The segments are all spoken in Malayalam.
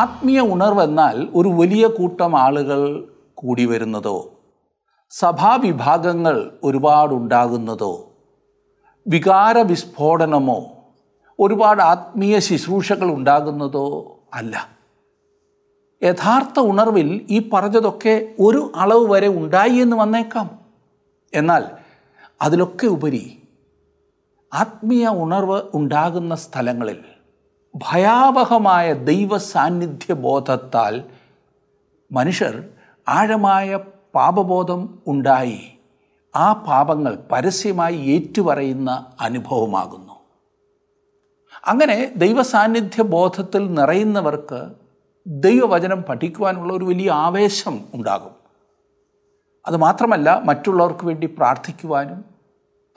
ആത്മീയ ഉണർവെന്നാൽ ഒരു വലിയ കൂട്ടം ആളുകൾ കൂടി വരുന്നതോ? സഭാവിഭാഗങ്ങൾ ഒരുപാടുണ്ടാകുന്നതോ? വികാര വിസ്ഫോടനമോ ഒരുപാട് ആത്മീയ ശുശ്രൂഷകൾ ഉണ്ടാകുന്നതോ അല്ല. യഥാർത്ഥ ഉണർവിൽ ഈ പറഞ്ഞതൊക്കെ ഒരു അളവ് വരെ ഉണ്ടായി എന്ന് വന്നേക്കാം. എന്നാൽ അതിലൊക്കെ ഉപരി ആത്മീയ ഉണർവ് ഉണ്ടാകുന്ന സ്ഥലങ്ങളിൽ ഭയാവഹമായ ദൈവ സാന്നിധ്യ ബോധത്താൽ മനുഷ്യർ ആഴമായ പാപബോധം ഉണ്ടായി. ആ പാപങ്ങൾ പരസ്യമായി ഏറ്റുപറയുന്ന അനുഭവമാകുന്നു. അങ്ങനെ ദൈവസാന്നിധ്യ ബോധത്തിൽ നിറയുന്നവർക്ക് ദൈവവചനം പഠിക്കുവാനുള്ള ഒരു വലിയ ആവേശം ഉണ്ടാകും. അതുമാത്രമല്ല മറ്റുള്ളവർക്ക് വേണ്ടി പ്രാർത്ഥിക്കുവാനും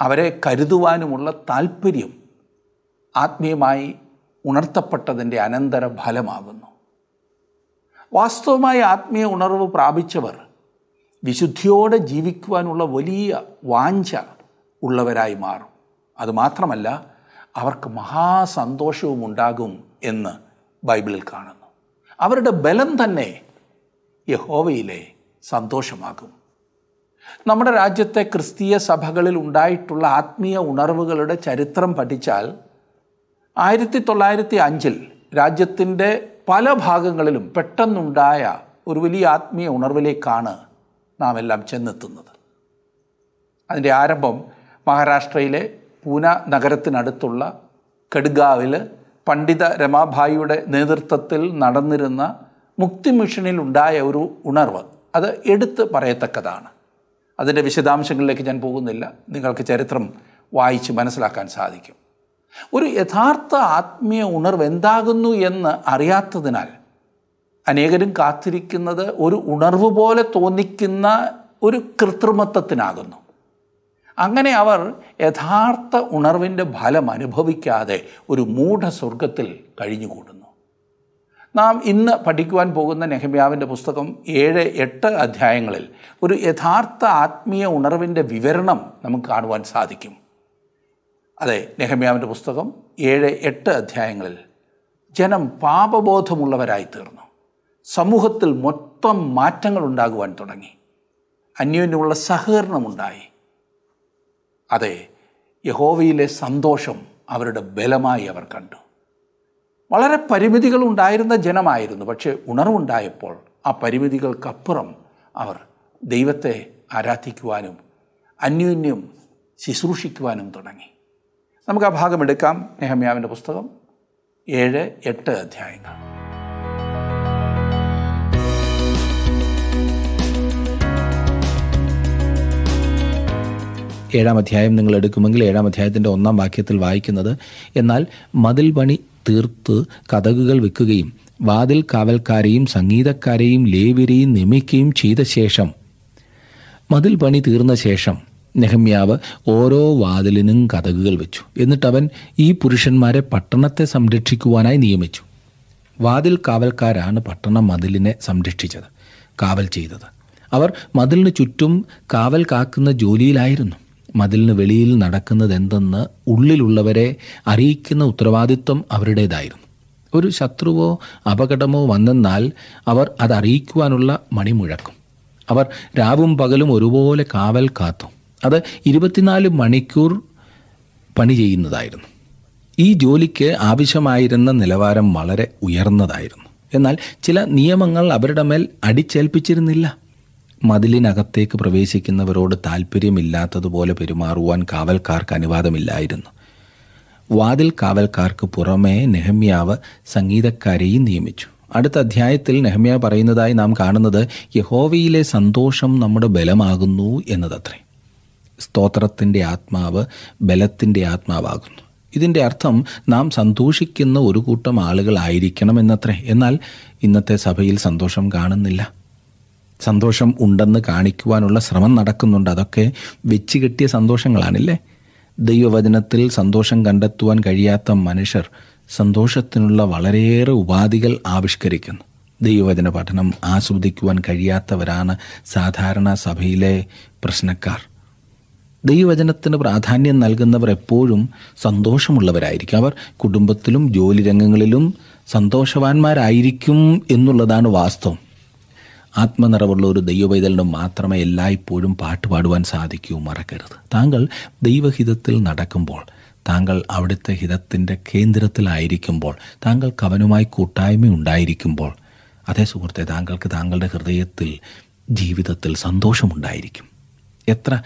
അവരെ കരുതുവാനുമുള്ള താല്പര്യം ആത്മീയമായി ഉണർത്തപ്പെട്ടതിന്റെ അനന്തര ഫലമാകുന്നു വാസ്തവമായ ആത്മീയ ഉണർവ് പ്രാപിച്ചവർ വിശുദ്ധിയോടെ ജീവിക്കുവാനുള്ള വലിയ വാഞ്ച ഉള്ളവരായി മാറും. അതുമാത്രമല്ല അവർക്ക് മഹാസന്തോഷവും ഉണ്ടാകും എന്ന് ബൈബിളിൽ കാണുന്നു. അവരുടെ ബലം തന്നെ യഹോവയിലെ സന്തോഷമാകും. നമ്മുടെ രാജ്യത്തെ ക്രിസ്തീയ സഭകളിൽ ഉണ്ടായിട്ടുള്ള ആത്മീയ ഉണർവുകളുടെ ചരിത്രം പഠിച്ചാൽ ആയിരത്തി തൊള്ളായിരത്തി അഞ്ചിൽ രാജ്യത്തിന്റെ പല ഭാഗങ്ങളിലും പെട്ടെന്നുണ്ടായ ഒരു വലിയ ആത്മീയ ഉണർവിലേക്കാണ് നാം എല്ലാം ചെന്നെത്തുന്നത്. അതിന്റെ ആരംഭം മഹാരാഷ്ട്രയിലെ പൂന നഗരത്തിനടുത്തുള്ള കെഡ്ഗാവിൽ പണ്ഡിത രമാഭായിയുടെ നേതൃത്വത്തിൽ നടന്നിരുന്ന മുക്തി മിഷനിൽ ഉണ്ടായ ഒരു ഉണർവ്. അത് എടുത്ത് പറയത്തക്കതാണ്. അതിന്റെ വിശദാംശങ്ങളിലേക്ക് ഞാൻ പോകുന്നില്ല. നിങ്ങൾക്ക് ചരിത്രം വായിച്ച് മനസ്സിലാക്കാൻ സാധിക്കും. ഒരു യഥാർത്ഥ ആത്മീയ ഉണർവ് എന്താകുന്നു എന്ന് അറിയാത്തതിനാൽ അനേകരും കാത്തിരിക്കുന്നത് ഒരു ഉണർവ് പോലെ തോന്നിക്കുന്ന ഒരു കൃത്രിമത്വത്തിനാകുന്നു. അങ്ങനെ അവർ യഥാർത്ഥ ഉണർവിന്റെ ഫലം അനുഭവിക്കാതെ ഒരു മൂഢസ്വർഗത്തിൽ കഴിഞ്ഞുകൂടുന്നു. നാം ഇന്ന് പഠിക്കുവാൻ പോകുന്ന നെഹമ്യാവിന്റെ പുസ്തകം ഏഴ് എട്ട് അധ്യായങ്ങളിൽ ഒരു യഥാർത്ഥ ആത്മീയ ഉണർവിന്റെ വിവരണം നമുക്ക് കാണുവാൻ സാധിക്കും. അതെ നെഹമ്യാവിന്റെ പുസ്തകം ഏഴ് എട്ട് അധ്യായങ്ങളിൽ ജനം പാപബോധമുള്ളവരായി തീർന്നു സമൂഹത്തിൽ മൊത്തം മാറ്റങ്ങൾ ഉണ്ടാകുവാൻ തുടങ്ങി. അന്യോന്യമുള്ള സഹകരണമുണ്ടായി. അതെ യഹോവയിലെ സന്തോഷം അവരുടെ ബലമായി അവർ കണ്ടു. വളരെ പരിമിതികൾ ഉണ്ടായിരുന്ന ജനമായിരുന്നു പക്ഷേ ഉണർവുണ്ടായപ്പോൾ ആ പരിമിതികൾക്കപ്പുറം അവർ ദൈവത്തെ ആരാധിക്കുവാനും അന്യോന്യം ശുശ്രൂഷിക്കുവാനും തുടങ്ങി. നമുക്ക് ആ ഭാഗം എടുക്കാം. നെഹമ്യാവിന്റെ പുസ്തകം. ഏഴ് എട്ട് അധ്യായങ്ങൾ. ഏഴാം അധ്യായം നിങ്ങൾ എടുക്കുമെങ്കിൽ ഏഴാം അധ്യായത്തിന്റെ ഒന്നാം വാക്യത്തിൽ വായിക്കുന്നത് എന്നാൽ മതിൽ പണി തീർത്ത് കഥകുകൾ വെക്കുകയും വാതിൽ കാവൽക്കാരെയും സംഗീതക്കാരെയും ലേവിരെയും നിയമിക്കുകയും ചെയ്ത ശേഷം മതിൽ പണി തീർന്ന ശേഷം നെഹമ്യാവ് ഓരോ വാതിലിനും കഥകുകൾ വെച്ചു. എന്നിട്ട് അവൻ ഈ പുരുഷന്മാരെ പട്ടണത്തെ സംരക്ഷിക്കുവാനായി നിയമിച്ചു. വാതിൽ കാവൽക്കാരാണ് പട്ടണ മതിലിനെ സംരക്ഷിച്ചത് കാവൽ ചെയ്തത്. അവർ മതിലിന് ചുറ്റും കാവൽ കാക്കുന്ന ജോലിയിലായിരുന്നു. മതിലിന് വെളിയിൽ നടക്കുന്നത് എന്തെന്ന് ഉള്ളിലുള്ളവരെ അറിയിക്കുന്ന ഉത്തരവാദിത്വം അവരുടേതായിരുന്നു. ഒരു ശത്രുവോ അപകടമോ വന്നെന്നാൽ അവർ അത് അറിയിക്കുവാനുള്ള മണി അവർ രാവും പകലും ഒരുപോലെ കാവൽ കാത്തു. അത് ഇരുപത്തിനാല് മണിക്കൂർ പണി ചെയ്യുന്നതായിരുന്നു. ഈ ജോലിക്ക് ആവശ്യമായിരുന്ന നിലവാരം വളരെ ഉയർന്നതായിരുന്നു. എന്നാൽ ചില നിയമങ്ങൾ അവരുടെ മേൽ അടിച്ചേൽപ്പിച്ചിരുന്നില്ല. മതിലിനകത്തേക്ക് പ്രവേശിക്കുന്നവരോട് താല്പര്യമില്ലാത്തതുപോലെ പെരുമാറുവാൻ കാവൽക്കാർക്ക് അനുവാദമില്ലായിരുന്നു. വാതിൽ കാവൽക്കാർക്ക് പുറമേ നെഹമ്യാവ് സംഗീതക്കാരെയും നിയമിച്ചു. അടുത്ത അധ്യായത്തിൽ നെഹമ്യ പറയുന്നതായി നാം കാണുന്നത് യഹോവയിലെ സന്തോഷം നമ്മുടെ ബലമാകുന്നു എന്നതത്രേ. സ്തോത്രത്തിന്റെ ആത്മാവ് ബലത്തിന്റെ ആത്മാവാകുന്നു. ഇതിന്റെ അർത്ഥം നാം സന്തോഷിക്കുന്ന ഒരു കൂട്ടം ആളുകളായിരിക്കണം എന്നത്രേ എന്നാൽ ഇന്നത്തെ സഭയിൽ സന്തോഷം കാണുന്നില്ല. സന്തോഷം ഉണ്ടെന്ന് കാണിക്കുവാനുള്ള ശ്രമം നടക്കുന്നുണ്ട്. അതൊക്കെ വെച്ച് കെട്ടിയ സന്തോഷങ്ങളാണില്ലേ? ദൈവവചനത്തിൽ സന്തോഷം കണ്ടെത്തുവാൻ കഴിയാത്ത മനുഷ്യർ സന്തോഷത്തിനുള്ള വളരെയേറെ ഉപാധികൾ ആവിഷ്കരിക്കുന്നു. ദൈവവചന പഠനം ആസ്വദിക്കുവാൻ കഴിയാത്തവരാണ് സാധാരണ സഭയിലെ പ്രശ്നക്കാർ. ദൈവവചനത്തിന് പ്രാധാന്യം നൽകുന്നവർ എപ്പോഴും സന്തോഷമുള്ളവരായിരിക്കും. അവർ കുടുംബത്തിലും ജോലി രംഗങ്ങളിലും സന്തോഷവാന്മാരായിരിക്കും എന്നുള്ളതാണ് വാസ്തവം. ആത്മനിറവുള്ള ഒരു ദൈവവൈതലിനും മാത്രമേ എല്ലായ്പ്പോഴും പാട്ട് പാടുവാൻ സാധിക്കൂ മറക്കരുത്. താങ്കൾ ദൈവഹിതത്തിൽ നടക്കുമ്പോൾ താങ്കൾ അവിടുത്തെ ഹിതത്തിന്റെ കേന്ദ്രത്തിലായിരിക്കുമ്പോൾ താങ്കൾക്ക് കവനുമായി കൂട്ടായ്മ ഉണ്ടായിരിക്കുമ്പോൾ അതേ സുഹൃത്തെ താങ്കൾക്ക് താങ്കളുടെ ഹൃദയത്തിൽ ജീവിതത്തിൽ സന്തോഷമുണ്ടായിരിക്കും. എത്ര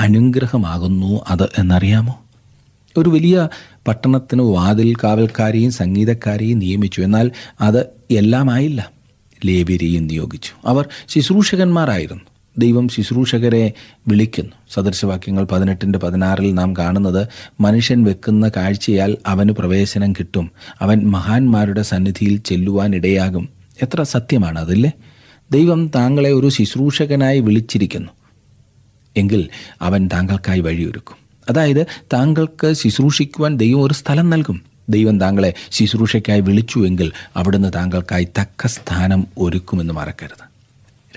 അനുഗ്രഹമാകുന്നു അത് എന്നറിയാമോ? ഒരു വലിയ പട്ടണത്തിന് വാതിൽ കാവൽക്കാരെയും സംഗീതക്കാരെയും നിയമിച്ചു. എന്നാൽ അത് എല്ലാമായില്ല. ലേവ്യരെയും നിയോഗിച്ചു. അവർ ശുശ്രൂഷകന്മാരായിരുന്നു. ദൈവം ശുശ്രൂഷകരെ വിളിക്കുന്നു. സദൃശവാക്യങ്ങൾ പതിനെട്ടിന്റെ പതിനാറിൽ നാം കാണുന്നത് മനുഷ്യൻ വെക്കുന്ന കാഴ്ചയാൽ അവന് പ്രവേശനം കിട്ടും. അവൻ മഹാന്മാരുടെ സന്നിധിയിൽ ചെല്ലുവാനിടയാകും എത്ര സത്യമാണ് അതില്ലേ? ദൈവം താങ്കളെ ഒരു ശുശ്രൂഷകനായി വിളിച്ചിരിക്കുന്നു. എങ്കിൽ അവൻ താങ്കൾക്കായി വഴിയൊരുക്കും. അതായത് താങ്കൾക്ക് ശുശ്രൂഷിക്കുവാൻ ദൈവം ഒരു സ്ഥലം നൽകും. ദൈവം താങ്കളെ ശുശ്രൂഷയ്ക്കായി വിളിച്ചുവെങ്കിൽ അവിടുന്ന് താങ്കൾക്കായി തക്ക സ്ഥാനം ഒരുക്കുമെന്ന് മറക്കരുത്.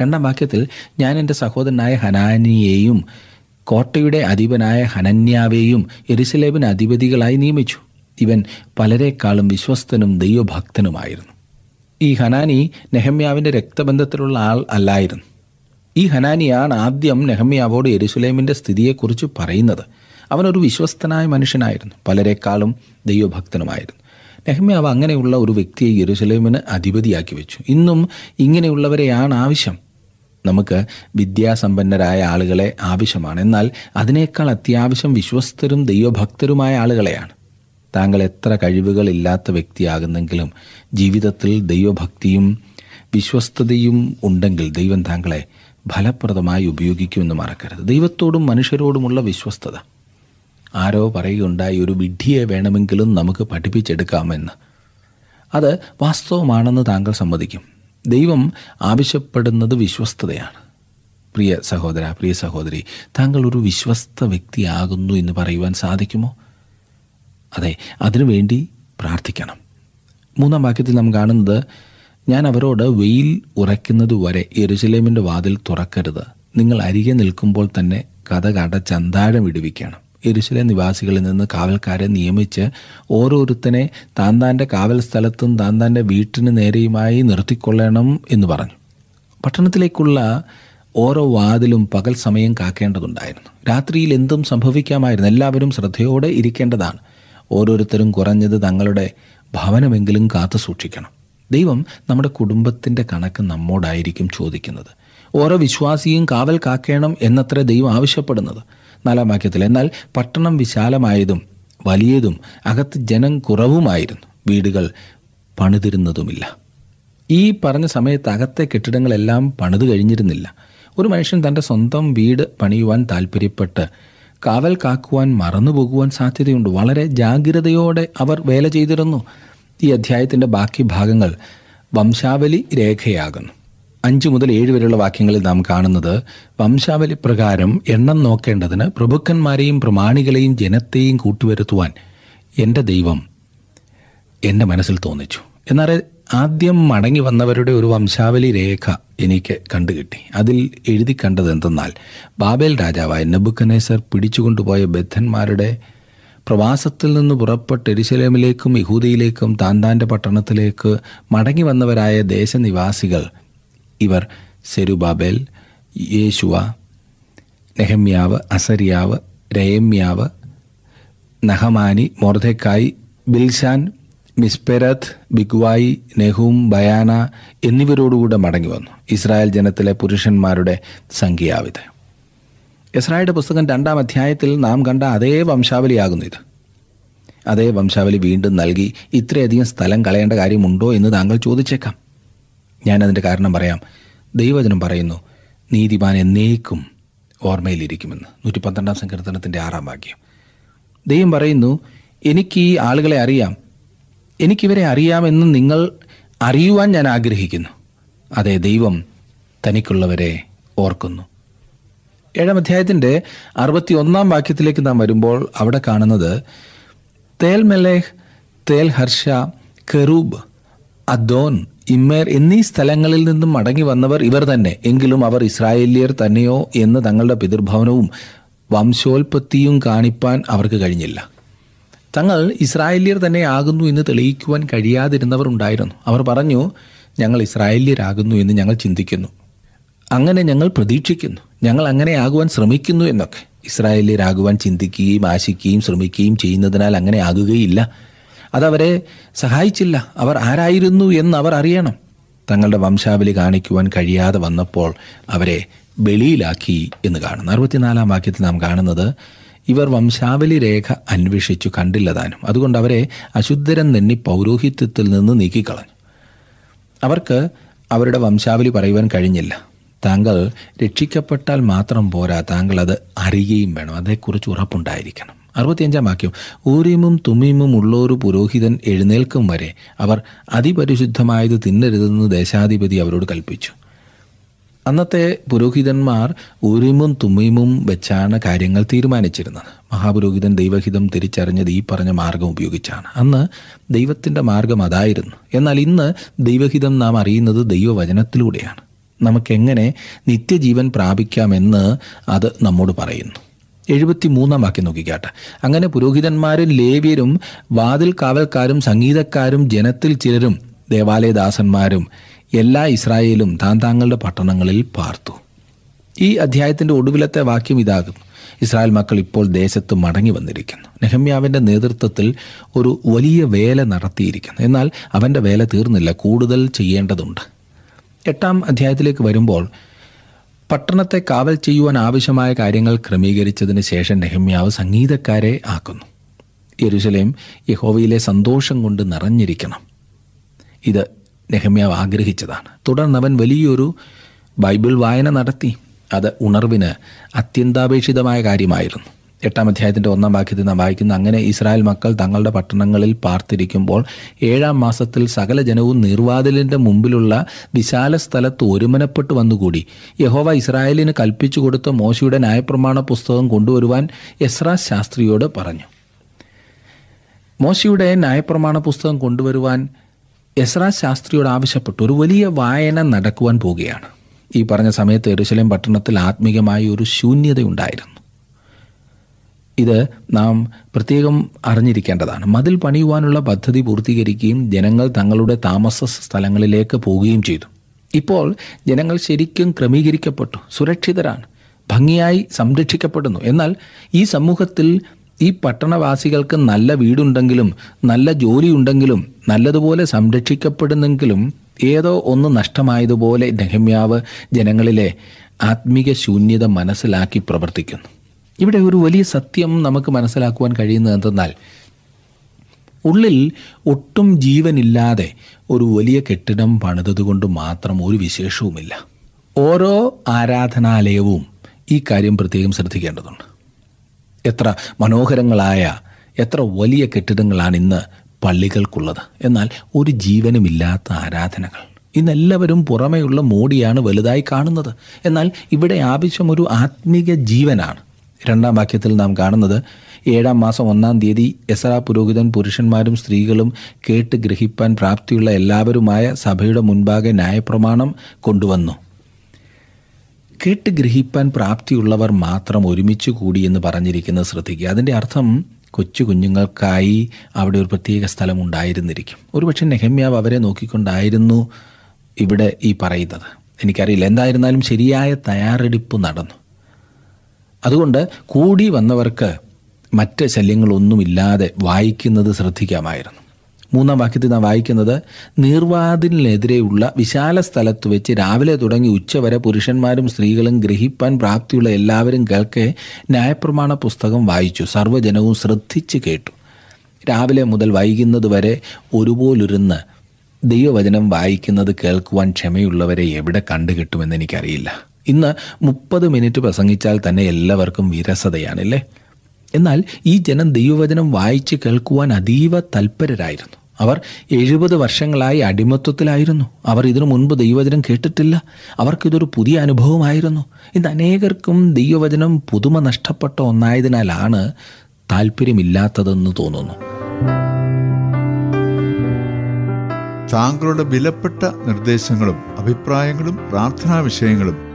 രണ്ടാം വാക്യത്തിൽ ഞാൻ എന്റെ സഹോദരനായ ഹനാനിയെയും കോട്ടയുടെ അധിപനായ ഹനന്യാവേയും എരുസലേബിന് അധിപതികളായി നിയമിച്ചു. ഇവൻ പലരെക്കാളും വിശ്വസ്തനും ദൈവഭക്തനുമായിരുന്നു. ഈ ഹനാനി നെഹമ്യാവിന്റെ രക്തബന്ധത്തിലുള്ള ആൾ അല്ലായിരുന്നു. ഈ ഹനാനിയാണ് ആദ്യം നെഹമ്യാവോട് എരുസുലേമിന്റെ സ്ഥിതിയെക്കുറിച്ച് പറയുന്നത്. അവനൊരു വിശ്വസ്തനായ മനുഷ്യനായിരുന്നു. പലരെക്കാളും ദൈവഭക്തനുമായിരുന്നു. നെഹമ്യാവ് അങ്ങനെയുള്ള ഒരു വ്യക്തിയെ യെരുസലേമിന് അധിപതിയാക്കി വെച്ചു. ഇന്നും ഇങ്ങനെയുള്ളവരെയാണ് ആവശ്യം. നമുക്ക് വിദ്യാസമ്പന്നരായ ആളുകളെ ആവശ്യമാണ്. എന്നാൽ അതിനേക്കാൾ അത്യാവശ്യം വിശ്വസ്തരും ദൈവഭക്തരുമായ ആളുകളെയാണ്. താങ്കൾ എത്ര കഴിവുകളില്ലാത്ത വ്യക്തിയാകുന്നെങ്കിലും ജീവിതത്തിൽ ദൈവഭക്തിയും വിശ്വസ്തതയും ഉണ്ടെങ്കിൽ ദൈവം താങ്കളെ ഫലപ്രദമായി ഉപയോഗിക്കുമെന്ന് മറക്കരുത്. ദൈവത്തോടും മനുഷ്യരോടുമുള്ള വിശ്വസ്തത. ആരോ പറയുകയുണ്ടായി ഒരു വിഡ്ഢിയെ വേണമെങ്കിലും നമുക്ക് പഠിപ്പിച്ചെടുക്കാമെന്ന്. അത് വാസ്തവമാണെന്ന് താങ്കൾ സമ്മതിക്കും. ദൈവം ആവശ്യപ്പെടുന്നത് വിശ്വസ്തതയാണ്. പ്രിയ സഹോദര പ്രിയ സഹോദരി താങ്കൾ ഒരു വിശ്വസ്ത വ്യക്തിയാകുന്നു എന്ന് പറയുവാൻ സാധിക്കുമോ? അതെ അതിനുവേണ്ടി പ്രാർത്ഥിക്കണം. മൂന്നാം വാക്യത്തിൽ നാം കാണുന്നത് ഞാൻ അവരോട് വെയിൽ ഉറയ്ക്കുന്നത് വരെ യെരുസലേമിന്റെ വാതിൽ തുറക്കരുത്. നിങ്ങൾ അരികെ നിൽക്കുമ്പോൾ തന്നെ കഥ കടച്ച് അന്താഴം വിടുവിക്കണം. എരുശലേം നിവാസികളിൽ നിന്ന് കാവൽക്കാരെ നിയമിച്ച് ഓരോരുത്തനെ താൻ താന്റെ കാവൽ സ്ഥലത്തും താൻ താന്റെ വീട്ടിന് നേരെയുമായി നിർത്തിക്കൊള്ളണം എന്ന് പറഞ്ഞു. പട്ടണത്തിലേക്കുള്ള ഓരോ വാതിലും പകൽ സമയം കാക്കേണ്ടതുണ്ടായിരുന്നു. രാത്രിയിൽ എന്തും സംഭവിക്കാമായിരുന്നു. എല്ലാവരും ശ്രദ്ധയോടെ ഇരിക്കേണ്ടതാണ്. ഓരോരുത്തരും കുറഞ്ഞത് തങ്ങളുടെ ഭവനമെങ്കിലും കാത്തു സൂക്ഷിക്കണം ദൈവം നമ്മുടെ കുടുംബത്തിന്റെ കണക്ക് നമ്മോടായിരിക്കും ചോദിക്കുന്നത്. ഓരോ വിശ്വാസിയും കാവൽ കാക്കേണം എന്നത്ര ദൈവം ആവശ്യപ്പെടുന്നത്. നാലാം വാക്യത്തിൽ എന്നാൽ പട്ടണം വിശാലമായതും വലിയതും അകത്ത് ജനം കുറവുമായിരുന്നു. വീടുകൾ പണിതിരുന്നതുമില്ല. ഈ പറഞ്ഞ സമയത്ത് അകത്തെ കെട്ടിടങ്ങളെല്ലാം പണിത് കഴിഞ്ഞിരുന്നില്ല. ഒരു മനുഷ്യൻ തന്റെ സ്വന്തം വീട് പണിയുവാൻ താല്പര്യപ്പെട്ട് കാവൽ കാക്കുവാൻ മറന്നു പോകുവാൻ സാധ്യതയുണ്ട്. വളരെ ജാഗ്രതയോടെ അവർ വേല ചെയ്തിരുന്നു. ഈ അധ്യായത്തിന്റെ ബാക്കി ഭാഗങ്ങൾ വംശാവലി രേഖയാകുന്നു. അഞ്ച് മുതൽ ഏഴ് വരെയുള്ള വാക്യങ്ങളിൽ നാം കാണുന്നത് വംശാവലി പ്രകാരം എണ്ണം നോക്കേണ്ടതിന് പ്രഭുക്കന്മാരെയും പ്രമാണികളെയും ജനത്തെയും കൂട്ടുവരുത്തുവാൻ എന്റെ ദൈവം എന്റെ മനസ്സിൽ തോന്നിച്ചു. എന്നാൽ ആദ്യം മടങ്ങി വന്നവരുടെ ഒരു വംശാവലി രേഖ എനിക്ക് കണ്ടുകിട്ടി. അതിൽ എഴുതി കണ്ടത് എന്തെന്നാൽ ബാബേൽ രാജാവായ നബുക്കനേസർ പിടിച്ചുകൊണ്ടുപോയ ബദ്ധന്മാരുടെ പ്രവാസത്തിൽ നിന്ന് പുറപ്പെട്ട് എരിശലേമിലേക്കും യഹൂദയിലേക്കും താന്താന്റെ പട്ടണത്തിലേക്ക് മടങ്ങി വന്നവരായ ദേശനിവാസികൾ. ഇവർ സെരുബാബേൽ യേശുവ നെഹമ്യാവ് അസരിയാവ് രയമ്യാവ് നഹമാനി മൊർദക്കായി ബിൽഷാൻ മിസ്പെരത്ത് ബിഗ്വായി നെഹും ബയാന എന്നിവരോടുകൂടെ മടങ്ങി വന്നു. ഇസ്രായേൽ ജനത്തിലെ പുരുഷന്മാരുടെ സംഖ്യയാവിത് ഇസ്രായേലിന്റെ പുസ്തകം രണ്ടാം അധ്യായത്തിൽ നാം കണ്ട അതേ വംശാവലിയാകുന്നു ഇത്. അതേ വംശാവലി വീണ്ടും നൽകി ഇത്രയധികം സ്ഥലം കളയേണ്ട കാര്യമുണ്ടോ എന്ന് താങ്കൾ ചോദിച്ചേക്കാം. ഞാനതിന്റെ കാരണം പറയാം. ദൈവജനം പറയുന്നു നീതിമാൻ എന്നേക്കും ഓർമ്മയിലിരിക്കുമെന്ന്. നൂറ്റി പന്ത്രണ്ടാം സങ്കീർത്തനത്തിന്റെ ആറാം വാക്യം. ദൈവം പറയുന്നു എനിക്ക് ഈ ആളുകളെ അറിയാം. എനിക്കിവരെ അറിയാമെന്ന് നിങ്ങൾ അറിയുവാൻ ഞാൻ ആഗ്രഹിക്കുന്നു. അതെ ദൈവം തനിക്കുള്ളവരെ ഓർക്കുന്നു. ഏഴാം അധ്യായത്തിന്റെ അറുപത്തി ഒന്നാം വാക്യത്തിലേക്ക് നാം വരുമ്പോൾ അവിടെ കാണുന്നത് തേൽ മെലേഹ് തേൽ ഹർഷ കെറൂബ് അദോൻ ഇമ്മേർ എന്നീ സ്ഥലങ്ങളിൽ നിന്നും മടങ്ങി വന്നവർ ഇവർ തന്നെ. എങ്കിലും അവർ ഇസ്രായേലിയർ തന്നെയോ എന്ന് തങ്ങളുടെ പിതൃഭവനവും വംശോൽപത്തിയും കാണിപ്പാൻ അവർക്ക് കഴിഞ്ഞില്ല. തങ്ങൾ ഇസ്രായേലിയർ തന്നെ ആകുന്നു എന്ന് തെളിയിക്കുവാൻ കഴിയാതിരുന്നവർ ഉണ്ടായിരുന്നു. അവർ പറഞ്ഞു ഞങ്ങൾ ഇസ്രായേലിയരാകുന്നു എന്ന് ഞങ്ങൾ ചിന്തിക്കുന്നു. അങ്ങനെ ഞങ്ങൾ പ്രതീക്ഷിക്കുന്നു. ഞങ്ങൾ അങ്ങനെ ആകുവാൻ ശ്രമിക്കുന്നു എന്നൊക്കെ. ഇസ്രായേലിയരാകുവാൻ ചിന്തിക്കുകയും ആശിക്കുകയും ശ്രമിക്കുകയും ചെയ്യുന്നതിനാൽ അങ്ങനെ ആകുകയില്ല. അതവരെ സഹായിച്ചില്ല. അവർ ആരായിരുന്നു എന്ന് അവർ അറിയണം. തങ്ങളുടെ വംശാവലി കാണിക്കുവാൻ കഴിയാതെ വന്നപ്പോൾ അവരെ ബലിയിലാക്കി എന്ന് കാണുന്നു. അറുപത്തിനാലാം വാക്യത്തിൽ നാം കാണുന്നത് ഇവർ വംശാവലി രേഖ അന്വേഷിച്ചു കണ്ടില്ലതാനും അതുകൊണ്ട് അവരെ അശുദ്ധരം നെണ്ണി പൗരോഹിത്യത്തിൽ നിന്ന് നീക്കിക്കളഞ്ഞു. അവർക്ക് അവരുടെ വംശാവലി പറയുവാൻ കഴിഞ്ഞില്ല. താങ്കൾ രക്ഷിക്കപ്പെട്ടാൽ മാത്രം പോരാ താങ്കൾ അത് അറിയുകയും വേണം. അതേക്കുറിച്ച് ഉറപ്പുണ്ടായിരിക്കണം. അറുപത്തിയഞ്ചാം വാക്യം. ഊരീമും തുമ്മീമും ഉള്ളൊരു പുരോഹിതൻ എഴുന്നേൽക്കും വരെ അവർ അതിപരിശുദ്ധമായത് തിന്നരുതെന്ന് ദേശാധിപതി അവരോട് കൽപ്പിച്ചു. അന്നത്തെ പുരോഹിതന്മാർ ഉരിമും തുമ്മീമും വെച്ചാണ് കാര്യങ്ങൾ തീരുമാനിച്ചിരുന്നത്. മഹാപുരോഹിതൻ ദൈവഹിതം തിരിച്ചറിഞ്ഞത് ഈ പറഞ്ഞ മാർഗം ഉപയോഗിച്ചാണ്. അന്ന് ദൈവത്തിന്റെ മാർഗം അതായിരുന്നു. എന്നാൽ ഇന്ന് ദൈവഹിതം നാം അറിയുന്നത് ദൈവവചനത്തിലൂടെയാണ്. നമുക്കെങ്ങനെ നിത്യജീവൻ പ്രാപിക്കാമെന്ന് അത് നമ്മോട് പറയുന്നു. എഴുപത്തി മൂന്നാം വാക്യം നോക്കിക്കാട്ടെ അങ്ങനെ പുരോഹിതന്മാരും ലേവ്യരും വാതിൽ കാവൽക്കാരും സംഗീതക്കാരും ജനത്തിൽ ചിലരും ദേവാലയദാസന്മാരും എല്ലാ ഇസ്രായേലും താൻ താങ്കളുടെ പട്ടണങ്ങളിൽ പാർത്തു. ഈ അധ്യായത്തിന്റെ ഒടുവിലത്തെ വാക്യം ഇതാകും ഇസ്രായേൽ മക്കൾ ഇപ്പോൾ ദേശത്ത് മടങ്ങി വന്നിരിക്കുന്നു. നെഹമ്യാവിന്റെ നേതൃത്വത്തിൽ ഒരു വലിയ വേല നടത്തിയിരിക്കുന്നു. എന്നാൽ അവന്റെ വേല തീർന്നില്ല. കൂടുതൽ ചെയ്യേണ്ടതുണ്ട്. എട്ടാം അധ്യായത്തിലേക്ക് വരുമ്പോൾ പട്ടണത്തെ കാവൽ ചെയ്യുവാൻ ആവശ്യമായ കാര്യങ്ങൾ ക്രമീകരിച്ചതിന് ശേഷം നെഹമ്യാവ് സംഗീതക്കാരെ ആക്കുന്നു. യെരുശലേം യഹോവയിലെ സന്തോഷം കൊണ്ട് നിറഞ്ഞിരിക്കണം. ഇത് നെഹമ്യാവ് ആഗ്രഹിച്ചതാണ്. തുടർന്ന് അവൻ വലിയൊരു ബൈബിൾ വായന നടത്തി. അത് ഉണർവിന് അത്യന്താപേക്ഷിതമായ കാര്യമായിരുന്നു. എട്ടാം അധ്യായത്തിന്റെ ഒന്നാം വാക്യത്തിൽ നാം വായിക്കുന്ന അങ്ങനെ ഇസ്രായേൽ മക്കൾ തങ്ങളുടെ പട്ടണങ്ങളിൽ പാർത്തിരിക്കുമ്പോൾ ഏഴാം മാസത്തിൽ സകല ജനവും നീർവാതിലിന്റെ മുമ്പിലുള്ള വിശാല സ്ഥലത്ത് ഒരുമനപ്പെട്ട് വന്നുകൂടി. യഹോവ ഇസ്രായേലിന് കൽപ്പിച്ചു കൊടുത്ത മോശയുടെ ന്യായപ്രമാണ പുസ്തകം കൊണ്ടുവരുവാൻ എസ്ര ശാസ്ത്രിയോട് പറഞ്ഞു. മോശയുടെ ന്യായപ്രമാണ പുസ്തകം കൊണ്ടുവരുവാൻ എസ്ര ശാസ്ത്രിയോട് ആവശ്യപ്പെട്ടു. ഒരു വലിയ വായന നടക്കുവാൻ പോവുകയാണ്. ഈ പറഞ്ഞ സമയത്ത് എരുശലേം പട്ടണത്തിൽ ആത്മീകമായ ഒരു ശൂന്യതയുണ്ടായിരുന്നു. ഇത് നാം പ്രത്യേകം അറിഞ്ഞിരിക്കേണ്ടതാണ്. മതിൽ പണിയുവാനുള്ള പദ്ധതി പൂർത്തീകരിക്കുകയും ജനങ്ങൾ തങ്ങളുടെ താമസ സ്ഥലങ്ങളിലേക്ക് പോവുകയും ചെയ്തു. ഇപ്പോൾ ജനങ്ങൾ ശരിക്കും ക്രമീകരിക്കപ്പെട്ടു സുരക്ഷിതരാണ് ഭംഗിയായി സംരക്ഷിക്കപ്പെടുന്നു. എന്നാൽ ഈ സമൂഹത്തിൽ ഈ പട്ടണവാസികൾക്ക് നല്ല വീടുണ്ടെങ്കിലും നല്ല ജോലിയുണ്ടെങ്കിലും നല്ലതുപോലെ സംരക്ഷിക്കപ്പെടുന്നെങ്കിലും ഏതോ ഒന്ന് നഷ്ടമായതുപോലെ നെഹമ്യാവ് ജനങ്ങളിലെ ആത്മീക ശൂന്യത മനസ്സിലാക്കി പ്രവർത്തിക്കുന്നു. ഇവിടെ ഒരു വലിയ സത്യം നമുക്ക് മനസ്സിലാക്കുവാൻ കഴിയുന്നത് എന്തെന്നാൽ ഉള്ളിൽ ഒട്ടും ജീവനില്ലാതെ ഒരു വലിയ കെട്ടിടം പണിതതുകൊണ്ട് മാത്രം ഒരു വിശേഷവുമില്ല. ഓരോ ആരാധനാലയവും ഈ കാര്യം പ്രത്യേകം ശ്രദ്ധിക്കേണ്ടതുണ്ട്. എത്ര മനോഹരങ്ങളായ എത്ര വലിയ കെട്ടിടങ്ങളാണ് ഇന്ന് പള്ളികൾക്കുള്ളത്. എന്നാൽ ഒരു ജീവനുമില്ലാത്ത ആരാധനകൾ. ഇന്നെല്ലാവരും പുറമെയുള്ള മോടിയാണ് വലുതായി കാണുന്നത്. എന്നാൽ ഇവിടെ ആവശ്യം ഒരു ആത്മീക ജീവനാണ്. രണ്ടാം വാക്യത്തിൽ നാം കാണുന്നത് ഏഴാം മാസം ഒന്നാം തീയതി എസറ പുരോഹിതൻ പുരുഷന്മാരും സ്ത്രീകളും കേട്ട് ഗ്രഹിപ്പാൻ പ്രാപ്തിയുള്ള എല്ലാവരുമായ സഭയുടെ മുൻപാകെ ന്യായപ്രമാണം കൊണ്ടുവന്നു. കേട്ട് ഗ്രഹിപ്പാൻ പ്രാപ്തിയുള്ളവർ മാത്രം ഒരുമിച്ച് കൂടി എന്ന് പറഞ്ഞിരിക്കുന്നത് ശ്രദ്ധിക്കുക. അതിന്റെ അർത്ഥം കൊച്ചു കുഞ്ഞുങ്ങൾക്കായി അവിടെ ഒരു പ്രത്യേക സ്ഥലം ഉണ്ടായിരുന്നിരിക്കും. ഒരുപക്ഷെ നെഹമ്യാവ് അവരെ നോക്കിക്കൊണ്ടായിരുന്നു ഇവിടെ ഈ പറയുന്നത്. എനിക്കറിയില്ല. എന്തായിരുന്നാലും ശരിയായ തയ്യാറെടുപ്പ് നടന്നു. അതുകൊണ്ട് കൂടി വന്നവർക്ക് മറ്റ് ശല്യങ്ങളൊന്നുമില്ലാതെ വായിക്കുന്നത് ശ്രദ്ധിക്കാമായിരുന്നു. മൂന്നാം വാക്യത്തിൽ നാം വായിക്കുന്നത് നീർവാതിലിനെതിരെയുള്ള വിശാല സ്ഥലത്ത് വെച്ച് രാവിലെ തുടങ്ങി ഉച്ചവരെ പുരുഷന്മാരും സ്ത്രീകളും ഗ്രഹിപ്പാൻ പ്രാപ്തിയുള്ള എല്ലാവരും കേൾക്കെ ന്യായപ്രമാണ പുസ്തകം വായിച്ചു. സർവജനവും ശ്രദ്ധിച്ച് കേട്ടു. രാവിലെ മുതൽ വൈകുന്നത് വരെ ഒരുപോലൊരുന്ന് ദൈവവചനം വായിക്കുന്നത് കേൾക്കുവാൻ ക്ഷമയുള്ളവരെ എവിടെ കണ്ടുകിട്ടുമെന്ന് എനിക്കറിയില്ല. ഇന്ന് മുപ്പത് മിനിറ്റ് പ്രസംഗിച്ചാൽ തന്നെ എല്ലാവർക്കും വിരസതയാണല്ലേ? എന്നാൽ ഈ ജനം ദൈവവചനം വായിച്ച് കേൾക്കുവാൻ അതീവ തൽപരരായിരുന്നു. അവർ എഴുപത് വർഷങ്ങളായി അടിമത്വത്തിലായിരുന്നു. അവർ ഇതിനു മുൻപ് ദൈവവചനം കേട്ടിട്ടില്ല. അവർക്കിതൊരു പുതിയ അനുഭവമായിരുന്നു. ഇന്ന് അനേകർക്കും ദൈവവചനം പുതുമ നഷ്ടപ്പെട്ട ഒന്നായതിനാലാണ് താല്പര്യമില്ലാത്തതെന്ന് തോന്നുന്നു. താങ്കളുടെ വിലപ്പെട്ട നിർദ്ദേശങ്ങളും അഭിപ്രായങ്ങളും പ്രാർത്ഥനാ വിഷയങ്ങളും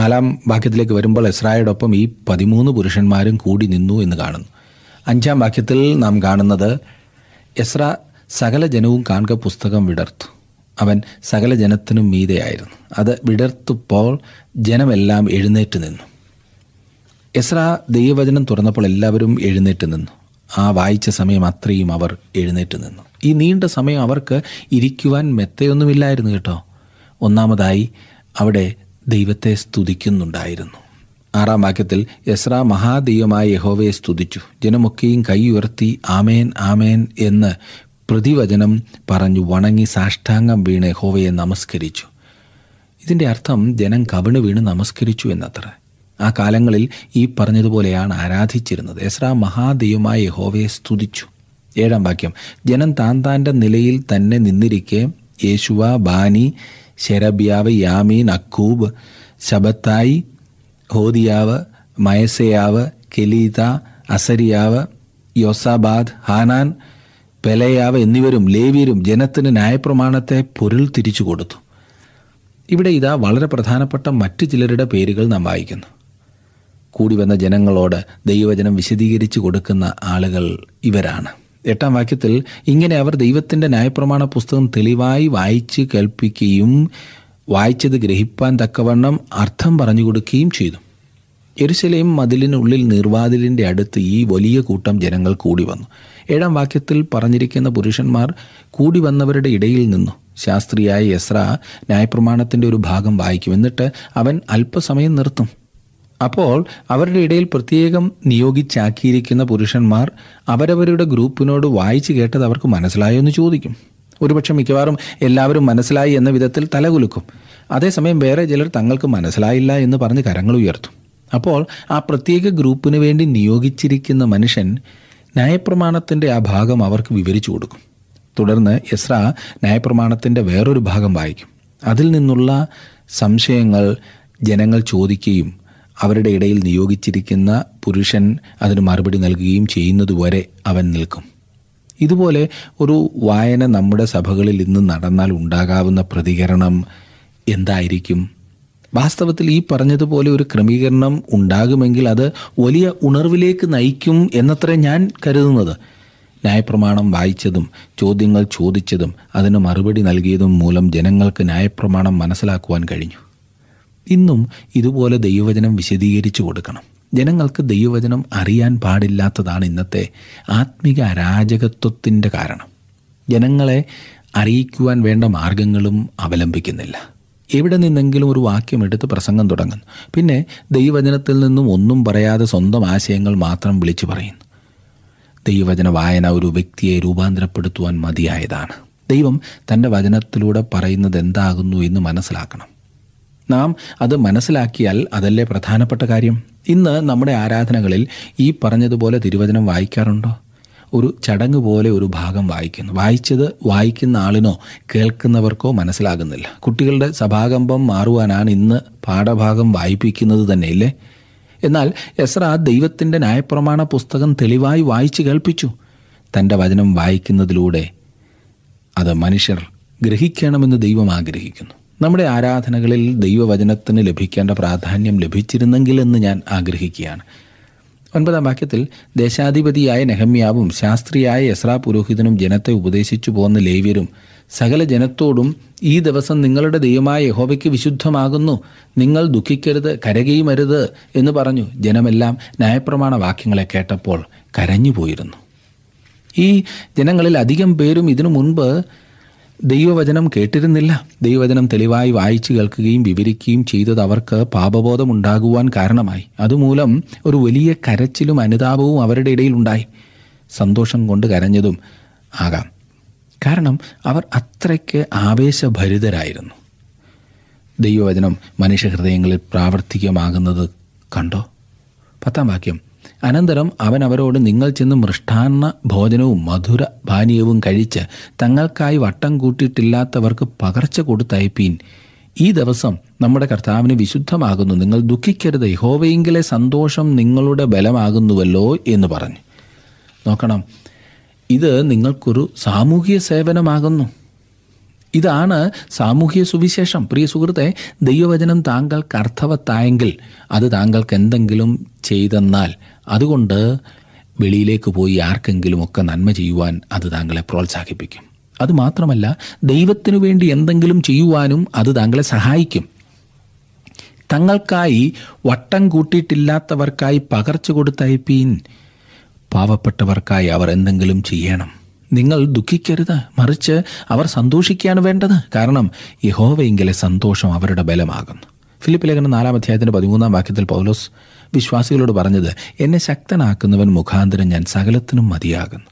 നാലാം വാക്യത്തിലേക്ക് വരുമ്പോൾ എസ്രായോടൊപ്പം ഈ പതിമൂന്ന് പുരുഷന്മാരും കൂടി നിന്നു എന്ന് കാണുന്നു. അഞ്ചാം വാക്യത്തിൽ നാം കാണുന്നത് എസ്ര സകല ജനവും കാണുക പുസ്തകം വിടർത്തു. അവൻ സകല ജനത്തിനും മീതെയായിരുന്നു. അത് വിടർത്തുപ്പോൾ ജനമെല്ലാം എഴുന്നേറ്റ് നിന്നു. എസ്ര ദൈവവചനം തുറന്നപ്പോൾ എല്ലാവരും എഴുന്നേറ്റ് നിന്നു. ആ വായിച്ച സമയം അത്രയും അവർ എഴുന്നേറ്റ് നിന്നു. ഈ നീണ്ട സമയം അവർക്ക് ഇരിക്കുവാൻ മെത്തയൊന്നുമില്ലായിരുന്നു കേട്ടോ. ഒന്നാമതായി അവിടെ ദൈവത്തെ സ്തുതിക്കുന്നുണ്ടായിരുന്നു. ആറാം വാക്യത്തിൽ യസ്ര മഹാദൈവമായ യഹോവയെ സ്തുതിച്ചു. ജനമൊക്കെയും കൈ ഉയർത്തി ആമേൻ ആമേൻ എന്ന് പ്രതിവചനം പറഞ്ഞു വണങ്ങി സാഷ്ടാംഗം വീണ് യഹോവയെ നമസ്കരിച്ചു. ഇതിന്റെ അർത്ഥം ജനം കവിണ് വീണ് നമസ്കരിച്ചു എന്നത്ര. ആ കാലങ്ങളിൽ ഈ പറഞ്ഞതുപോലെയാണ് ആരാധിച്ചിരുന്നത്. എസ്ര മഹാദൈവമായ യഹോവയെ സ്തുതിച്ചു. ഏഴാം വാക്യം ജനം താൻ താന്റെ നിലയിൽ തന്നെ നിന്നിരിക്കെ യേശുവ ബാനി ശരബ്യാവ് യാമീൻ അക്കൂബ് ശബത്തായി ഹോദിയാവ് മയസയാവ് കെലീത അസരിയാവ് യോസാബാദ് ഹാനാൻ പെലയാവ് എന്നിവരും ലേവ്യരും ജനത്തിന് ന്യായപ്രമാണത്തെ പൊരുൾ തിരിച്ചു കൊടുത്തു. ഇവിടെ ഇതാ വളരെ പ്രധാനപ്പെട്ട മറ്റു ചിലരുടെ പേരുകൾ നാം വായിക്കുന്നു. കൂടി വന്ന ജനങ്ങളോട് ദൈവവചനം വിശദീകരിച്ചു കൊടുക്കുന്ന ആളുകൾ ഇവരാണ്. എട്ടാം വാക്യത്തിൽ ഇങ്ങനെ അവർ ദൈവത്തിന്റെ ന്യായപ്രമാണ പുസ്തകം തെളിവായി വായിച്ച് കേൾപ്പിക്കുകയും വായിച്ചത് ഗ്രഹിപ്പാൻ തക്കവണ്ണം അർത്ഥം പറഞ്ഞു കൊടുക്കുകയും ചെയ്തു. എരുസലേം മതിലിനുള്ളിൽ നിർവാതിലിന്റെ അടുത്ത് ഈ വലിയ കൂട്ടം ജനങ്ങൾ കൂടി വന്നു. ഏഴാം വാക്യത്തിൽ പറഞ്ഞിരിക്കുന്ന പുരുഷന്മാർ കൂടി വന്നവരുടെ ഇടയിൽ നിന്നു. ശാസ്ത്രിയായ യസ്ര ന്യായപ്രമാണത്തിന്റെ ഒരു ഭാഗം വായിക്കും. എന്നിട്ട് അവൻ അല്പസമയം നിർത്തും. അപ്പോൾ അവരുടെ ഇടയിൽ പ്രത്യേകം നിയോഗിച്ചാക്കിയിരിക്കുന്ന പുരുഷന്മാർ അവരവരുടെ ഗ്രൂപ്പിനോട് വായിച്ചു കേട്ടത് അവർക്ക് മനസ്സിലായോ എന്ന് ചോദിക്കും. ഒരുപക്ഷെ മിക്കവാറും എല്ലാവരും മനസ്സിലായി എന്ന വിധത്തിൽ തലകുലുക്കും. അതേസമയം വേറെ ചിലർ തങ്ങൾക്ക് മനസ്സിലായില്ല എന്ന് പറഞ്ഞ് കരങ്ങൾ ഉയർത്തും. അപ്പോൾ ആ പ്രത്യേക ഗ്രൂപ്പിന് വേണ്ടി നിയോഗിച്ചിരിക്കുന്ന മനുഷ്യൻ ന്യായപ്രമാണത്തിന്റെ ആ ഭാഗം അവർക്ക് വിവരിച്ചു കൊടുക്കും. തുടർന്ന് എസ്ര ന്യായപ്രമാണത്തിന്റെ വേറൊരു ഭാഗം വായിക്കും. അതിൽ നിന്നുള്ള സംശയങ്ങൾ ജനങ്ങൾ ചോദിക്കുകയും അവരുടെ ഇടയിൽ നിയോഗിച്ചിരിക്കുന്ന പുരുഷൻ അതിന് മറുപടി നൽകുകയും ചെയ്യുന്നതുവരെ അവൻ നിൽക്കും. ഇതുപോലെ ഒരു വായന നമ്മുടെ സഭകളിൽ ഇന്ന് നടന്നാൽ ഉണ്ടാകാവുന്ന പ്രതികരണം എന്തായിരിക്കും? വാസ്തവത്തിൽ ഈ പറഞ്ഞതുപോലെ ഒരു ക്രമീകരണം ഉണ്ടാകുമെങ്കിൽ അത് വലിയ ഉണർവിലേക്ക് നയിക്കും എന്നത്ര ഞാൻ കരുതുന്നത്. ന്യായപ്രമാണം വായിച്ചതും ചോദ്യങ്ങൾ ചോദിച്ചതും അതിന് മറുപടി നൽകിയതും മൂലം ജനങ്ങൾക്ക് ന്യായപ്രമാണം മനസ്സിലാക്കുവാൻ കഴിഞ്ഞു. ഇന്നും ഇതുപോലെ ദൈവവചനം വിശദീകരിച്ചു കൊടുക്കണം. ജനങ്ങൾക്ക് ദൈവവചനം അറിയാൻ പാടില്ലാത്തതാണ് ഇന്നത്തെ ആത്മിക അരാജകത്വത്തിന്റെ കാരണം. ജനങ്ങളെ അറിയിക്കുവാൻ വേണ്ട മാർഗങ്ങളും അവലംബിക്കുന്നില്ല. എവിടെ നിന്നെങ്കിലും ഒരു വാക്യം എടുത്ത് പ്രസംഗം തുടങ്ങുന്നു. പിന്നെ ദൈവവചനത്തിൽ നിന്നും ഒന്നും പറയാതെ സ്വന്തം ആശയങ്ങൾ മാത്രം വിളിച്ചു പറയുന്നു. ദൈവവചന വായന ഒരു വ്യക്തിയെ രൂപാന്തരപ്പെടുത്തുവാൻ മതിയായതാണ്. ദൈവം തന്റെ വചനത്തിലൂടെ പറയുന്നത് എന്താകുന്നു എന്ന് മനസ്സിലാക്കണം. നാം അത് മനസ്സിലാക്കിയാൽ അതല്ലേ പ്രധാനപ്പെട്ട കാര്യം? ഇന്ന് നമ്മുടെ ആരാധനകളിൽ ഈ പറഞ്ഞതുപോലെ തിരുവചനം വായിക്കാറുണ്ടോ? ഒരു ചടങ്ങ് പോലെ ഒരു ഭാഗം വായിക്കുന്നു. വായിച്ചത് വായിക്കുന്ന ആളിനോ കേൾക്കുന്നവർക്കോ മനസ്സിലാകുന്നില്ല. കുട്ടികളുടെ സഭാകമ്പം മാറുവാനാണ് ഇന്ന് പാഠഭാഗം വായിപ്പിക്കുന്നത് തന്നെയില്ലേ? എന്നാൽ എസ്ര ദൈവത്തിന്റെ ന്യായപ്രമാണ പുസ്തകം തെളിവായി വായിച്ചു കേൾപ്പിച്ചു. തന്റെ വചനം വായിക്കുന്നതിലൂടെ അത് മനുഷ്യർ ഗ്രഹിക്കണമെന്ന് ദൈവം ആഗ്രഹിക്കുന്നു. നമ്മുടെ ആരാധനകളിൽ ദൈവവചനത്തിന് ലഭിക്കേണ്ട പ്രാധാന്യം ലഭിച്ചിരുന്നെങ്കിൽ എന്ന് ഞാൻ ആഗ്രഹിക്കുകയാണ്. ഒൻപതാം വാക്യത്തിൽ ദേശാധിപതിയായ നെഹമ്യാവും ശാസ്ത്രിയായ യസ്രാ പുരോഹിതനും ജനത്തെ ഉപദേശിച്ചു പോന്ന ലേവ്യരും സകല ജനത്തോടും ഈ ദിവസം നിങ്ങളുടെ ദൈവമായ യഹോവയ്ക്ക് വിശുദ്ധമാകുന്നു നിങ്ങൾ ദുഃഖിക്കരുത് കരകയുമരുത് എന്ന് പറഞ്ഞു ജനമെല്ലാം ന്യായപ്രമാണ വാക്യങ്ങളെ കേട്ടപ്പോൾ കരഞ്ഞു പോയിരുന്നു ഈ ജനങ്ങളിൽ അധികം പേരും ഇതിനു മുൻപ് ദൈവവചനം കേട്ടിരുന്നില്ല. ദൈവവചനം തെളിവായി വായിച്ചു കേൾക്കുകയും വിവരിക്കുകയും ചെയ്തത് അവർക്ക് പാപബോധമുണ്ടാകുവാൻ കാരണമായി. അതുമൂലം ഒരു വലിയ കരച്ചിലും അനുതാപവും അവരുടെ ഇടയിൽ ഉണ്ടായി. സന്തോഷം കൊണ്ട് കരഞ്ഞതും ആകാം. കാരണം അവർ അത്രയ്ക്ക് ആവേശഭരിതരായിരുന്നു. ദൈവവചനം മനുഷ്യഹൃദയങ്ങളിൽ പ്രാവർത്തികമാകുന്നത് കണ്ടോ? പത്താം വാക്യം. അനന്തരം അവൻ അവരോട് നിങ്ങൾ ചെന്ന് മൃഷ്ടാന്ന ഭോജനവും മധുര പാനീയവും കഴിച്ച് തങ്ങൾക്കായി വട്ടം കൂട്ടിയിട്ടില്ലാത്തവർക്ക് പകർച്ച കൊടുത്തയപ്പീൻ. ഈ ദിവസം നമ്മുടെ കർത്താവിന് വിശുദ്ധമാകുന്നു. നിങ്ങൾ ദുഃഖിക്കരുത്. യഹോവയെങ്കിലെ സന്തോഷം നിങ്ങളുടെ ബലമാകുന്നുവല്ലോ എന്ന് പറഞ്ഞു. നോക്കണം. ഇത് നിങ്ങൾക്കൊരു സാമൂഹിക സേവനമാകുന്നു. ഇതാണ് സാമൂഹ്യ സുവിശേഷം. പ്രിയ സുഹൃത്തെ ദൈവവചനം താങ്കൾക്ക് അർത്ഥവത്തായെങ്കിൽ അത് താങ്കൾക്ക് എന്തെങ്കിലും ചെയ്തെന്നാൽ അതുകൊണ്ട് വെളിയിലേക്ക് പോയി ആർക്കെങ്കിലും ഒക്കെ നന്മ ചെയ്യുവാൻ അത് താങ്കളെ പ്രോത്സാഹിപ്പിക്കും. അതുമാത്രമല്ല ദൈവത്തിനു വേണ്ടി എന്തെങ്കിലും ചെയ്യുവാനും അത് താങ്കളെ സഹായിക്കും. തങ്ങൾക്കായി വട്ടം കൂട്ടിയിട്ടില്ലാത്തവർക്കായി പകർച്ച കൊടുത്തയപ്പീൻ പാവപ്പെട്ടവർക്കായി അവർ എന്തെങ്കിലും ചെയ്യണം. നിങ്ങൾ ദുഃഖിക്കരുത്. മറിച്ച് അവർ സന്തോഷിക്കുകയാണ് വേണ്ടത്. കാരണം യഹോവയെങ്കിലെ സന്തോഷം അവരുടെ ബലമാകുന്നു. ഫിലിപ്പ് ലേഖന നാലാം അധ്യായത്തിന്റെ പതിമൂന്നാം വാക്യത്തിൽ പൗലോസ് വിശ്വാസികളോട് പറഞ്ഞത് എന്നെ ശക്തനാക്കുന്നവൻ മുഖാന്തരം ഞാൻ സകലത്തിനും മതിയാകുന്നു.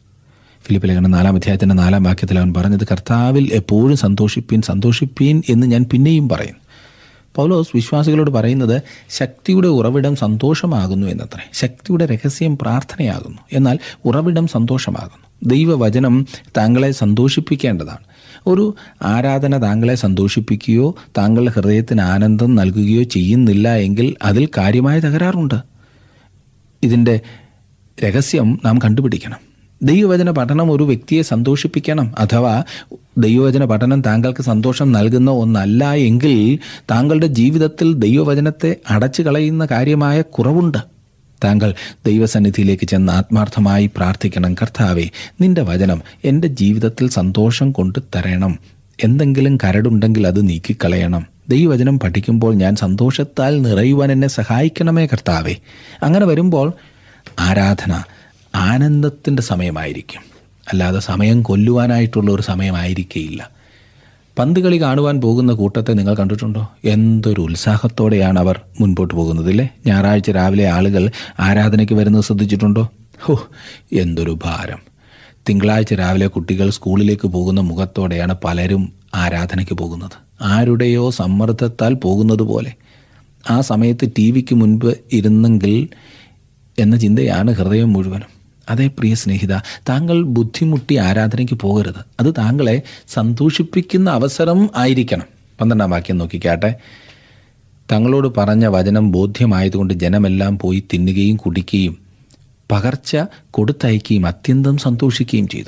ഫിലിപ്പ് ലേഖനം നാലാം അധ്യായത്തിന്റെ നാലാം വാക്യത്തിൽ അവൻ പറഞ്ഞത് കർത്താവിൽ എപ്പോഴും സന്തോഷിപ്പീൻ സന്തോഷിപ്പീൻ എന്ന് ഞാൻ പിന്നെയും പറയുന്നു. പൗലോസ് വിശ്വാസികളോട് പറയുന്നത് ശക്തിയുടെ ഉറവിടം സന്തോഷമാകുന്നു എന്നത്രേ. ശക്തിയുടെ രഹസ്യം പ്രാർത്ഥനയാകുന്നു. എന്നാൽ ഉറവിടം സന്തോഷമാകുന്നു. ദൈവവചനം താങ്കളെ സന്തോഷിപ്പിക്കേണ്ടതാണ്. ഒരു ആരാധന താങ്കളെ സന്തോഷിപ്പിക്കുകയോ താങ്കളുടെ ഹൃദയത്തിന് ആനന്ദം നൽകുകയോ ചെയ്യുന്നില്ല എങ്കിൽ അതിൽ കാര്യമായ തകരാറുണ്ട്. ഇതിന്റെ രഹസ്യം നാം കണ്ടുപിടിക്കണം. ദൈവവചന പഠനം ഒരു വ്യക്തിയെ സന്തോഷിപ്പിക്കണം അഥവാ ദൈവവചന പഠനം താങ്കൾക്ക് സന്തോഷം നൽകുന്ന ഒന്നല്ല എങ്കിൽ താങ്കളുടെ ജീവിതത്തിൽ ദൈവവചനത്തെ അടച്ചു കളയുന്ന കാര്യമായ കുറവുണ്ട്. താങ്കൾ ദൈവസന്നിധിയിലേക്ക് ചെന്ന് ആത്മാർത്ഥമായി പ്രാർത്ഥിക്കണം. കർത്താവെ നിന്റെ വചനം എന്റെ ജീവിതത്തിൽ സന്തോഷം കൊണ്ടു തരണം. എന്തെങ്കിലും കരടുണ്ടെങ്കിൽ അത് നീക്കിക്കളയണം. ദൈവവചനം പഠിക്കുമ്പോൾ ഞാൻ സന്തോഷത്താൽ നിറയുവാൻ എന്നെ സഹായിക്കണമേ കർത്താവെ. അങ്ങനെ വരുമ്പോൾ ആരാധന ആനന്ദത്തിന്റെ സമയമായിരിക്കും. അല്ലാതെ സമയം കൊല്ലുവാനായിട്ടുള്ള ഒരു സമയമായിരിക്കുകയില്ല പന്ത് കളി കാണുവാൻ പോകുന്ന കൂട്ടത്തെ നിങ്ങൾ കണ്ടിട്ടുണ്ടോ? എന്തൊരു ഉത്സാഹത്തോടെയാണ് അവർ മുൻപോട്ട് പോകുന്നത് ഇല്ലേ? ഞായറാഴ്ച രാവിലെ ആളുകൾ ആരാധനയ്ക്ക് വരുന്നത് ശ്രദ്ധിച്ചിട്ടുണ്ടോ? ഹോ എന്തൊരു ഭാരം. തിങ്കളാഴ്ച രാവിലെ കുട്ടികൾ സ്കൂളിലേക്ക് പോകുന്ന മുഖത്തോടെയാണ് പലരും ആരാധനയ്ക്ക് പോകുന്നത്. ആരുടെയോ സമ്മർദ്ദത്താൽ പോകുന്നത് പോലെ. ആ സമയത്ത് ടി വിക്ക് മുൻപ് ഇരുന്നെങ്കിൽ എന്ന ചിന്തയാണ് ഹൃദയം മുഴുവനും. അതേ പ്രിയ സ്നേഹിത താങ്കൾ ബുദ്ധിമുട്ടി ആരാധനയ്ക്ക് പോകരുത്. അത് താങ്കളെ സന്തോഷിപ്പിക്കുന്ന അവസരം ആയിരിക്കണം. പന്ത്രണ്ടാം വാക്യം നോക്കിക്കാട്ടെ. തങ്ങളോട് പറഞ്ഞ വചനം ബോധ്യമായതുകൊണ്ട് ജനമെല്ലാം പോയി തിന്നുകയും കുടിക്കുകയും പകർച്ച കൊടുത്തയക്കുകയും അത്യന്തം സന്തോഷിക്കുകയും ചെയ്തു.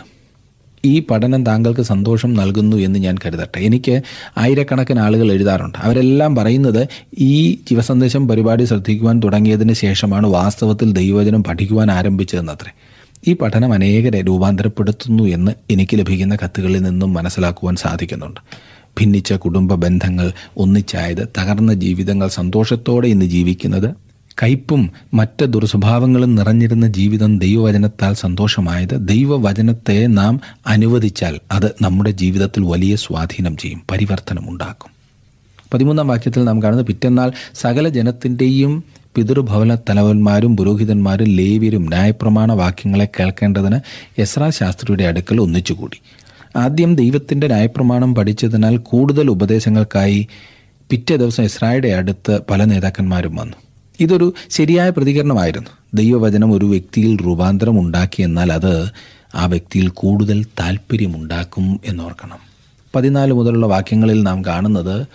ഈ പഠനം താങ്കൾക്ക് സന്തോഷം നൽകുന്നു എന്ന് ഞാൻ കരുതട്ടെ. എനിക്ക് ആയിരക്കണക്കിന് ആളുകൾ എഴുതാറുണ്ട്. അവരെല്ലാം പറയുന്നത് ഈ ജീവസന്ദേശം പരിപാടി ശ്രദ്ധിക്കുവാൻ തുടങ്ങിയതിന് ശേഷമാണ് വാസ്തവത്തിൽ ദൈവവചനം പഠിക്കുവാൻ ആരംഭിച്ചതെന്നത്രേ. ഈ പഠനം അനേകരെ രൂപാന്തരപ്പെടുത്തുന്നു എന്ന് എനിക്ക് ലഭിക്കുന്ന കത്തുകളിൽ നിന്നും മനസ്സിലാക്കുവാൻ സാധിക്കുന്നുണ്ട്. ഭിന്നിച്ച കുടുംബ ബന്ധങ്ങൾ ഒന്നിച്ചായത് തകർന്ന ജീവിതങ്ങൾ സന്തോഷത്തോടെ ഇന്ന് ജീവിക്കുന്നത് കയ്പും മറ്റ് ദുർസ്വഭാവങ്ങളും നിറഞ്ഞിരുന്ന ജീവിതം ദൈവവചനത്താൽ സന്തോഷമായത് ദൈവവചനത്തെ നാം അനുവദിച്ചാൽ അത് നമ്മുടെ ജീവിതത്തിൽ വലിയ സ്വാധീനം ചെയ്യും പരിവർത്തനം ഉണ്ടാക്കും. പതിമൂന്നാം വാക്യത്തിൽ നാം കാണുന്നത് പിറ്റന്നാൾ സകല ജനത്തിന്റെയും പിതൃഭവന തലവന്മാരും പുരോഹിതന്മാരും ലേവ്യരും ന്യായപ്രമാണ വാക്യങ്ങളെ കേൾക്കേണ്ടതിന് യസ്രാ ശാസ്ത്രിയുടെ അടുക്കൽ ഒന്നിച്ചുകൂടി. ആദ്യം ദൈവത്തിന്റെ ന്യായപ്രമാണം പഠിച്ചതിനാൽ കൂടുതൽ ഉപദേശങ്ങൾക്കായി പിറ്റേ ദിവസം ഇസ്രായുടെ അടുത്ത് പല നേതാക്കന്മാരും വന്നു. ഇതൊരു ശരിയായ പ്രതികരണമായിരുന്നു. ദൈവവചനം ഒരു വ്യക്തിയിൽ രൂപാന്തരം ഉണ്ടാക്കിയെന്നാൽ അത് ആ വ്യക്തിയിൽ കൂടുതൽ താല്പര്യമുണ്ടാക്കും എന്നോർക്കണം. പതിനാല് മുതലുള്ള വാക്യങ്ങളിൽ നാം കാണുന്നത്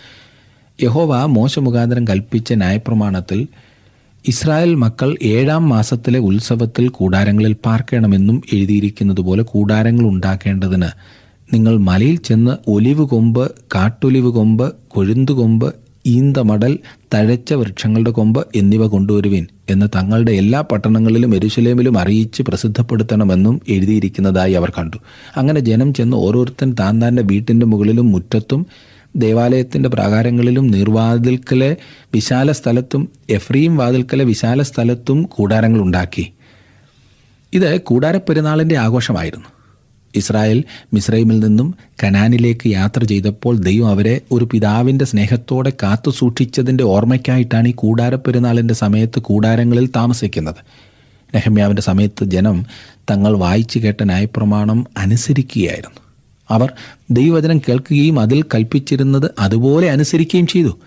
യഹോവ മോശ മുഖാന്തരം കൽപ്പിച്ച ന്യായപ്രമാണത്തിൽ ഇസ്രായേൽ മക്കൾ ഏഴാം മാസത്തിലെ ഉത്സവത്തിൽ കൂടാരങ്ങളിൽ പാർക്കണമെന്നും എഴുതിയിരിക്കുന്നതുപോലെ കൂടാരങ്ങൾ ഉണ്ടാക്കേണ്ടതിന് നിങ്ങൾ മലയിൽ ചെന്ന് ഒലിവ് കൊമ്പ് കാട്ടൊലിവ് കൊമ്പ് കൊഴുന്തുകൊമ്പ് ഈന്തമടൽ തഴച്ച വൃക്ഷങ്ങളുടെ കൊമ്പ് എന്നിവ കൊണ്ടുവരുവിൻ എന്ന് തങ്ങളുടെ എല്ലാ പട്ടണങ്ങളിലും എരുശലേമിലും അറിയിച്ച് പ്രസിദ്ധപ്പെടുത്തണമെന്നും എഴുതിയിരിക്കുന്നതായി അവർ കണ്ടു. അങ്ങനെ ജനം ചെന്ന് ഓരോരുത്തൻ താൻ താന്റെ വീട്ടിന്റെ മുകളിലും മുറ്റത്തും ദേവാലയത്തിന്റെ പ്രാകാരങ്ങളിലും നീർവാതിൽക്കലെ വിശാല സ്ഥലത്തും എഫ്രീം വാതിൽക്കലെ വിശാല സ്ഥലത്തും കൂടാരങ്ങൾ ഉണ്ടാക്കി. ഇത് കൂടാരപ്പെരുന്നാളിന്റെ ആഘോഷമായിരുന്നു. ഇസ്രായേൽ മിസ്രൈമിൽ നിന്നും കനാനിലേക്ക് യാത്ര ചെയ്തപ്പോൾ ദൈവം അവരെ ഒരു പിതാവിന്റെ സ്നേഹത്തോടെ കാത്തു സൂക്ഷിച്ചതിന്റെ ഓർമ്മയ്ക്കായിട്ടാണ് ഈ കൂടാരപ്പെരുന്നാളിന്റെ സമയത്ത് കൂടാരങ്ങളിൽ താമസിക്കുന്നത്. നെഹമ്യാവിന്റെ സമയത്ത് ജനം തങ്ങൾ വായിച്ചു കേട്ട ന്യായപ്രമാണം അനുസരിക്കുകയായിരുന്നു. അവർ ദൈവവചനം കേൾക്കുകയും അതിൽ കൽപ്പിച്ചിരുന്നത് അതുപോലെ അനുസരിക്കുകയും ചെയ്തു.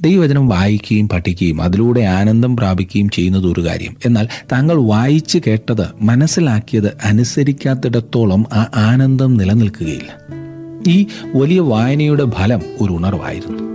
ദൈവവചനം വായിക്കുകയും പഠിക്കുകയും അതിലൂടെ ആനന്ദം പ്രാപിക്കുകയും ചെയ്യുന്നത് ഒരു കാര്യം. എന്നാൽ താങ്കൾ വായിച്ച് കേട്ടത് മനസ്സിലാക്കിയത് അനുസരിക്കാത്തിടത്തോളം ആ ആനന്ദം നിലനിൽക്കുകയില്ല. ഈ വലിയ വായനയുടെ ഫലം ഒരു ഉണർവായിരുന്നു.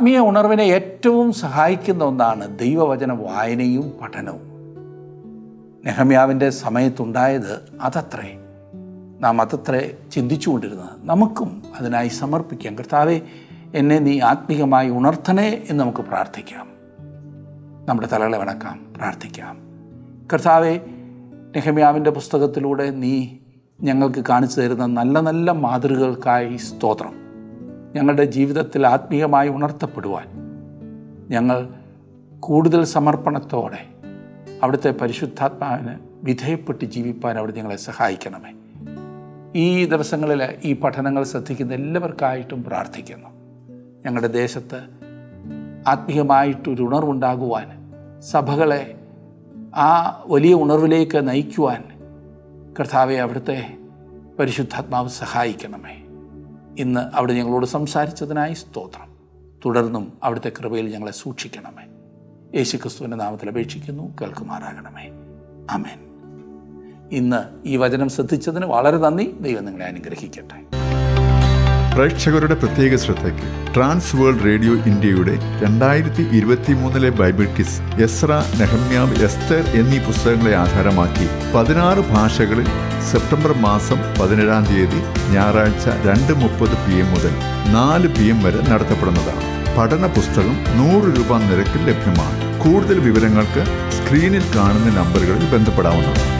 ആത്മീയ ഉണർവിനെ ഏറ്റവും സഹായിക്കുന്ന ഒന്നാണ് ദൈവവചന വായനയും പഠനവും. നെഹമ്യാവിന്റെ സമയത്തുണ്ടായത് അതത്രേ. നാം അതത്രേ ചിന്തിച്ചുകൊണ്ടിരുന്നത്. നമുക്കും അതിനായി സമർപ്പിക്കാം. കർത്താവെ എന്നെ നീ ആത്മീയമായി ഉണർത്തണേ എന്ന് നമുക്ക് പ്രാർത്ഥിക്കാം. നമ്മുടെ തലകളെ വണക്കാം പ്രാർത്ഥിക്കാം. കർത്താവെ നെഹമ്യാവിന്റെ പുസ്തകത്തിലൂടെ നീ ഞങ്ങൾക്ക് കാണിച്ചു തരുന്ന നല്ല നല്ല മാതൃകകൾക്കായി സ്തോത്രം. ഞങ്ങളുടെ ജീവിതത്തിൽ ആത്മീയമായി ഉണർത്തപ്പെടുവാൻ ഞങ്ങൾ കൂടുതൽ സമർപ്പണത്തോടെ അവിടുത്തെ പരിശുദ്ധാത്മാവിന് വിധേയപ്പെട്ട് ജീവിപ്പാൻ അവിടെ ഞങ്ങളെ സഹായിക്കണമേ. ഈ ദിവസങ്ങളിൽ ഈ പഠനങ്ങൾ ശ്രദ്ധിക്കുന്ന എല്ലാവർക്കായിട്ടും പ്രാർത്ഥിക്കുന്നു. ഞങ്ങളുടെ ദേശത്ത് ആത്മീയമായിട്ടൊരു ഉണർവുണ്ടാകുവാൻ സഭകളെ ആ വലിയ ഉണർവിലേക്ക് നയിക്കുവാൻ കർത്താവെ അവിടുത്തെ പരിശുദ്ധാത്മാവ് സഹായിക്കണമേ. ഇന്ന് അവിടെ ഞങ്ങളോട് സംസാരിച്ചതിനായി സ്തോത്രം. തുടർന്നും അവിടുത്തെ കൃപയിൽ ഞങ്ങളെ സൂക്ഷിക്കണമേ. യേശു ക്രിസ്തുവിന്റെ നാമത്തിൽ അപേക്ഷിക്കുന്നു കേൾക്കുമാറാകണമേ. അമേൻ ഇന്ന് ഈ വചനം ശ്രദ്ധിച്ചതിന് വളരെ നന്ദി. ദൈവം നിങ്ങളെ അനുഗ്രഹിക്കട്ടെ. പ്രേക്ഷകരുടെ പ്രത്യേക ശ്രദ്ധയ്ക്ക് ട്രാൻസ് വേൾഡ് റേഡിയോ ഇന്ത്യയുടെ രണ്ടായിരത്തി ഇരുപത്തി മൂന്നിലെ ബൈബിൾ കിസ് എസ്ര നെഹമ്യാവ് എസ്തർ എന്നീ പുസ്തകങ്ങളെ ആധാരമാക്കി പതിനാറ് ഭാഷകളിൽ സെപ്റ്റംബർ മാസം പതിനേഴാം തീയതി ഞായറാഴ്ച രണ്ട് മുപ്പത് പി എം മുതൽ നാല് പി എം വരെ നടത്തപ്പെടുന്നതാണ്. പഠന പുസ്തകം നൂറ് രൂപ നിരക്കിൽ ലഭ്യമാണ്. കൂടുതൽ വിവരങ്ങൾക്ക് സ്ക്രീനിൽ കാണുന്ന നമ്പറുകളിൽ ബന്ധപ്പെടാവുന്നതാണ്.